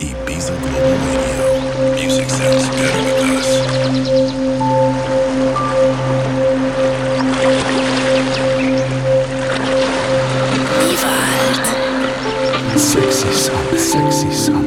Ibiza Global Radio. Music sounds better with us. Sexy Sunday. Sexy Sunday.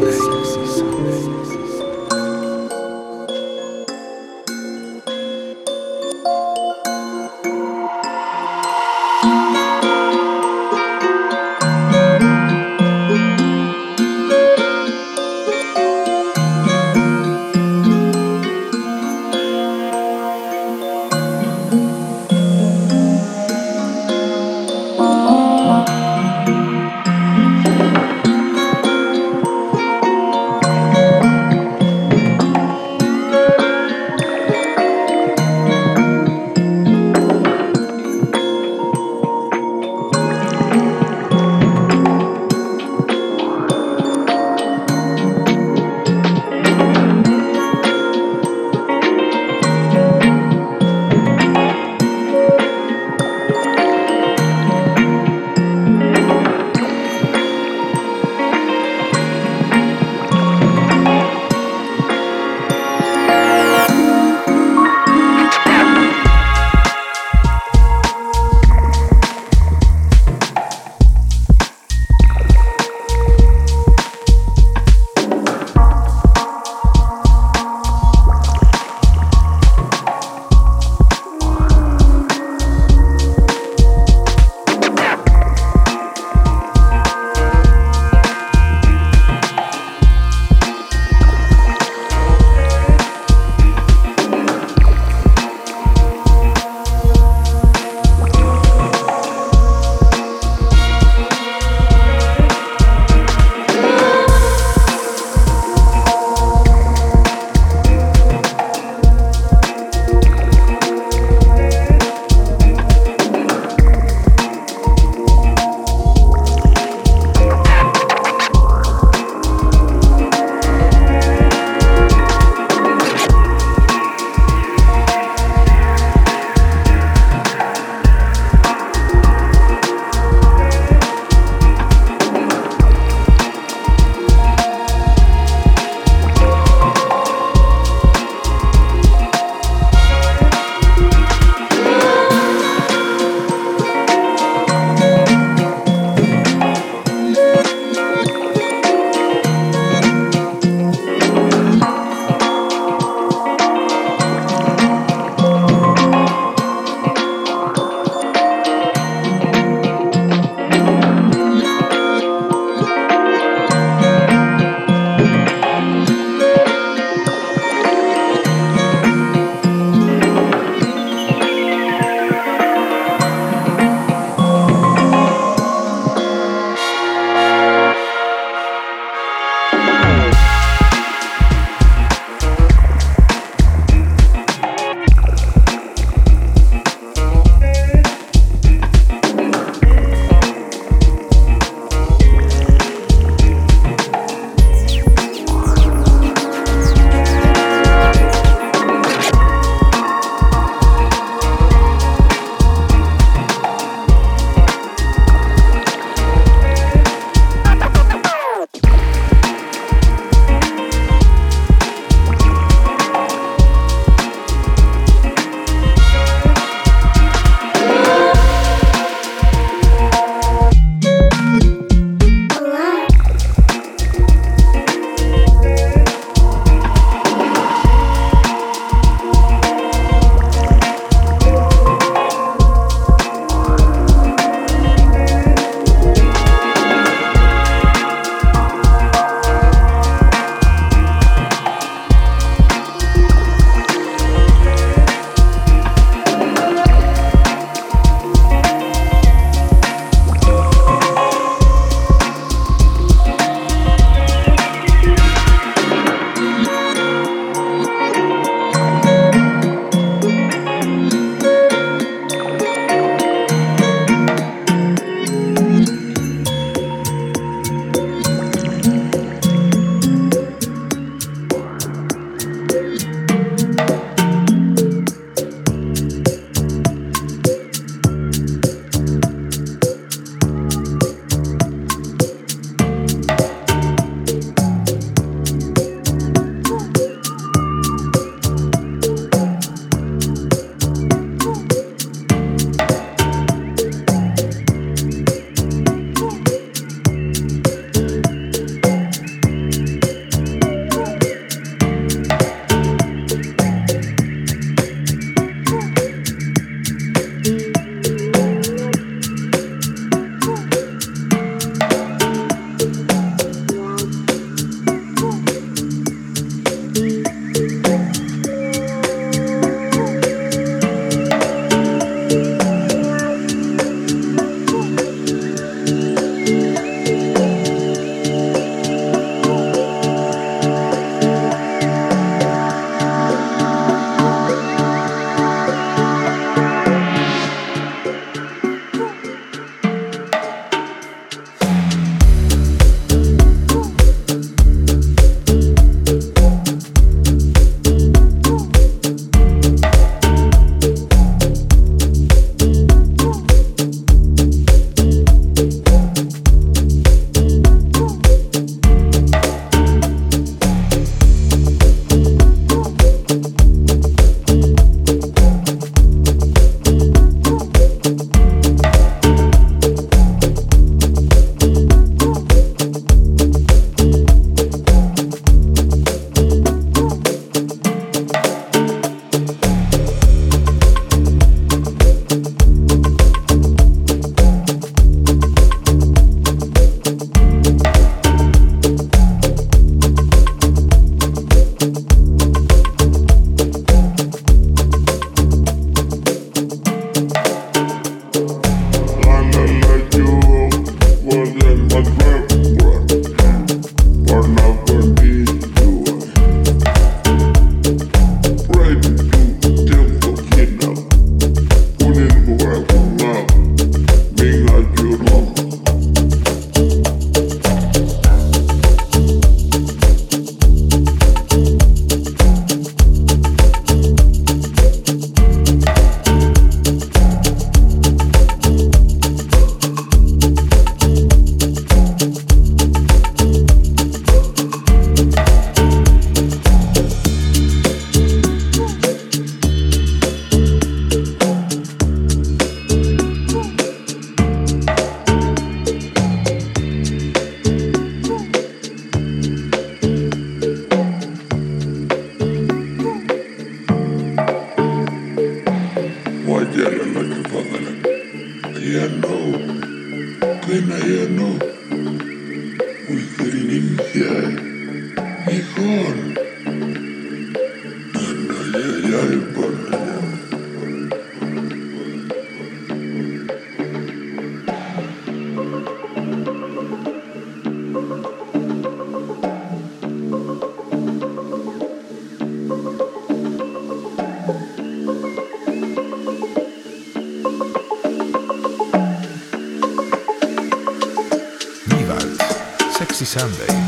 Puro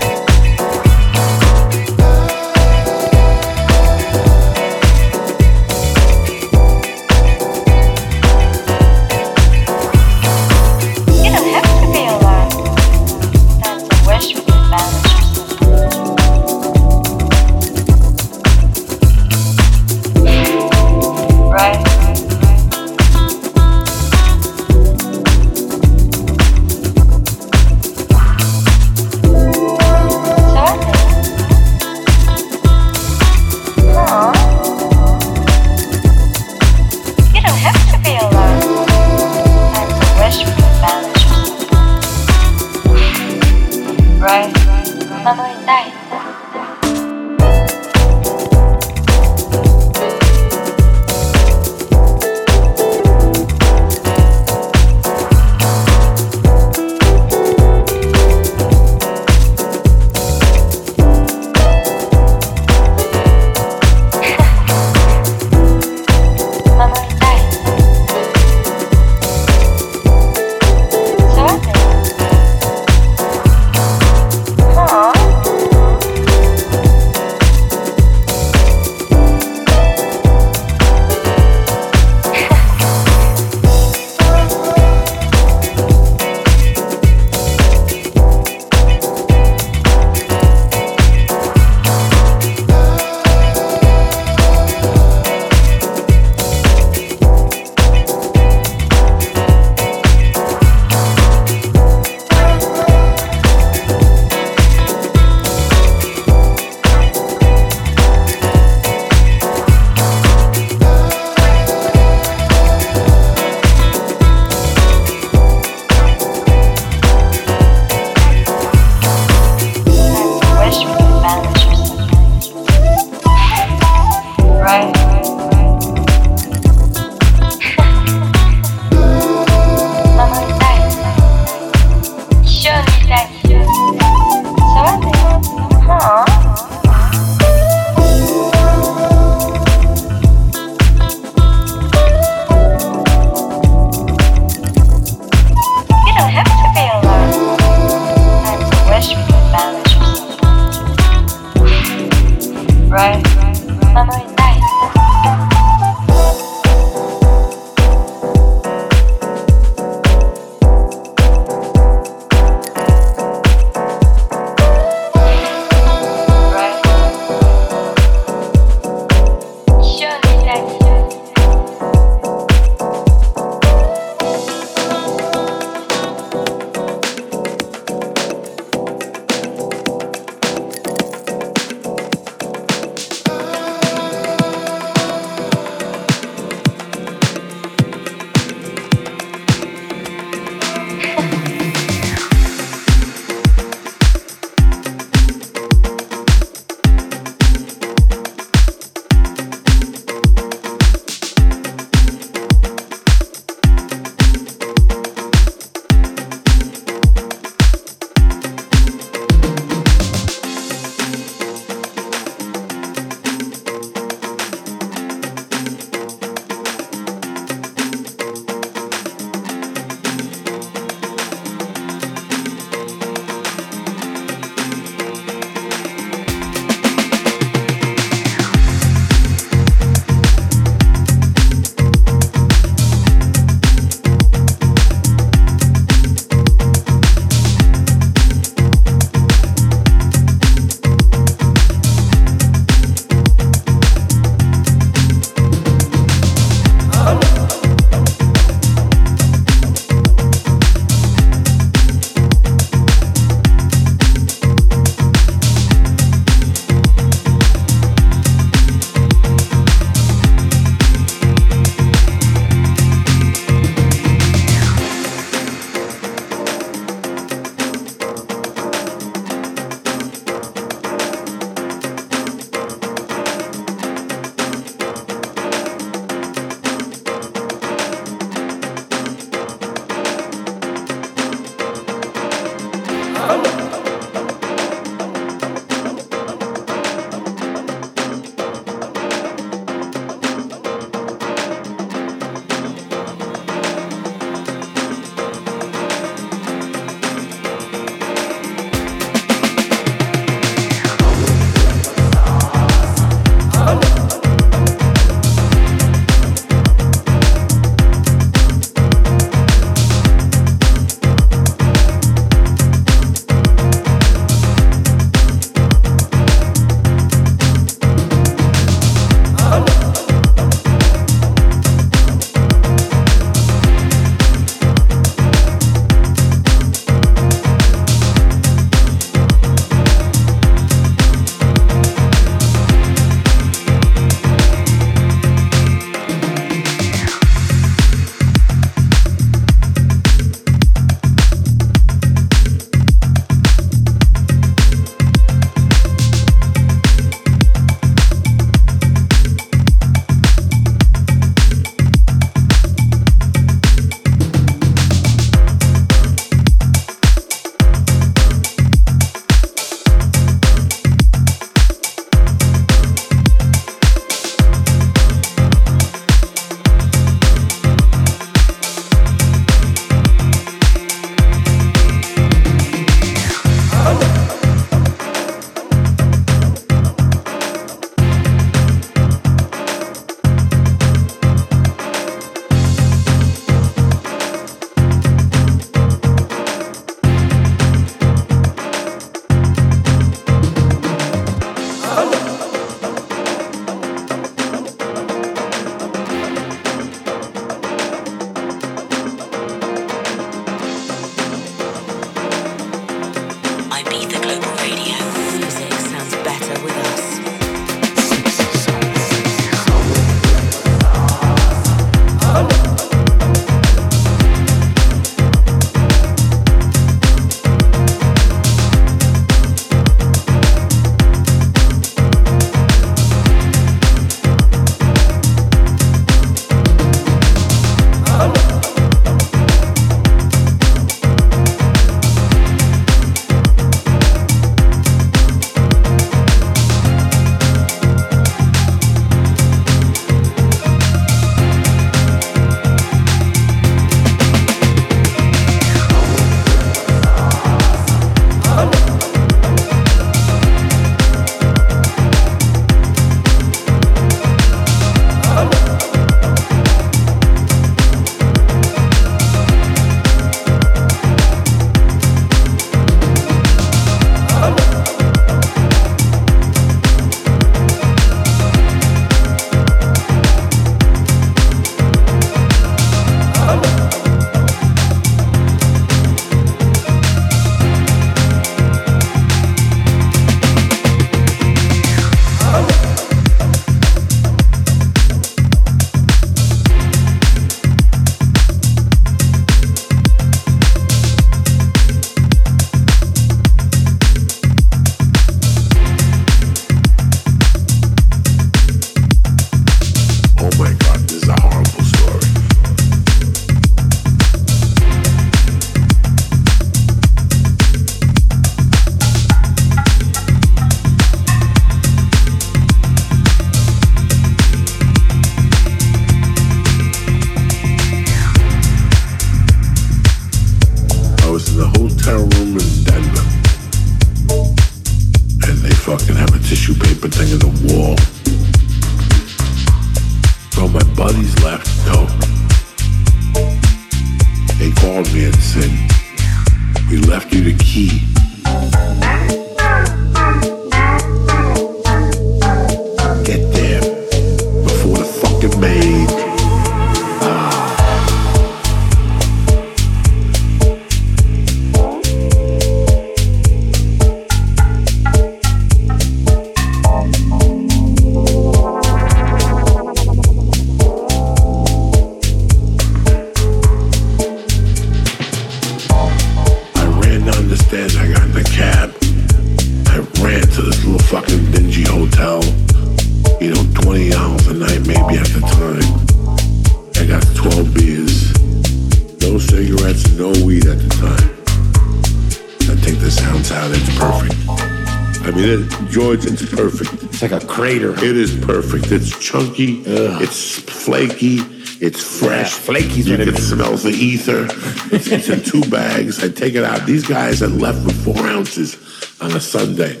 It is perfect. It's like a crater. It is perfect. It's chunky. Ugh. It's flaky. It's fresh. Yeah, flaky. You can smell the ether. It's, it's, in two bags. I take it out. These guys had left with four ounces on a Sunday.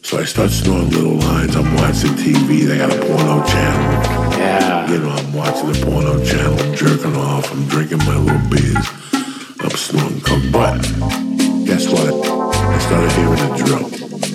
So I start snoring little lines. I'm watching TV. They got a porno channel. Yeah. You know, I'm watching the porno channel. I'm jerking off. I'm drinking my little beers. I'm snoring coke. But guess what? I started hearing a drill.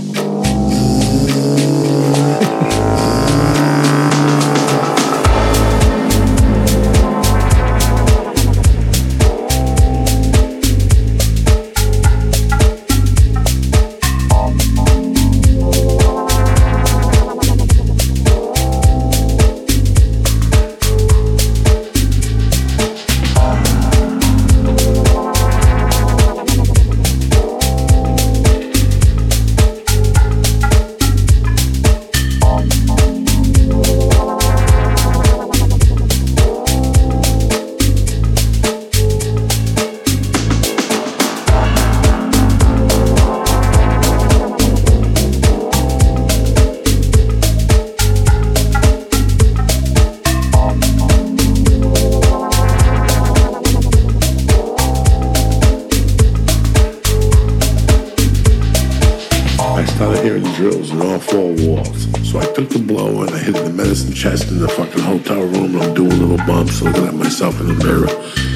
started hearing drills in all four walls. So I took the blow and I hit the medicine chest in the fucking hotel room. I'm doing little bumps, looking at myself in the mirror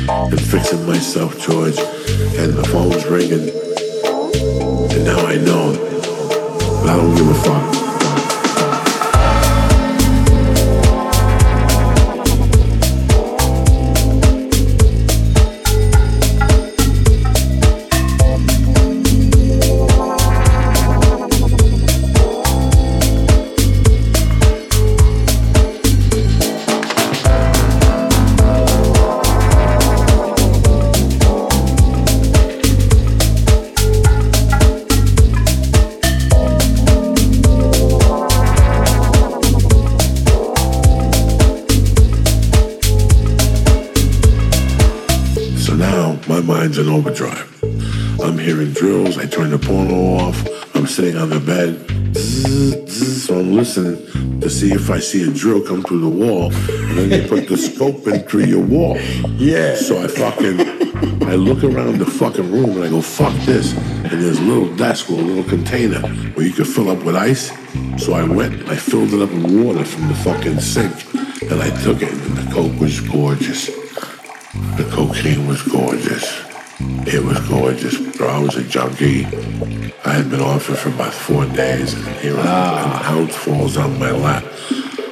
and fixing myself, George. And the phone's ringing. And now I know. But I don't give a fuck. Overdrive. I'm hearing drills. I turn the porno off. I'm sitting on the bed. So I'm listening to see if I see a drill come through the wall. And then they put the scope in through your wall. Yeah. So I fucking, I look around the fucking room and I go, fuck this. And there's a little desk with a little container where you could fill up with ice. So I went, I filled it up with water from the fucking sink. And I took it and the coke was gorgeous. The cocaine was gorgeous. It was gorgeous. I was a junkie. I had been off it for about four days, and here ah. an ounce falls on my lap,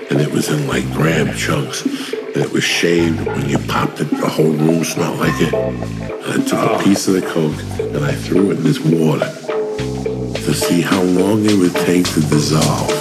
and it was in like gram chunks, and it was shaved. When you popped it, the whole room smelled like it. And I took a ah. piece of the coke and I threw it in this water to see how long it would take to dissolve.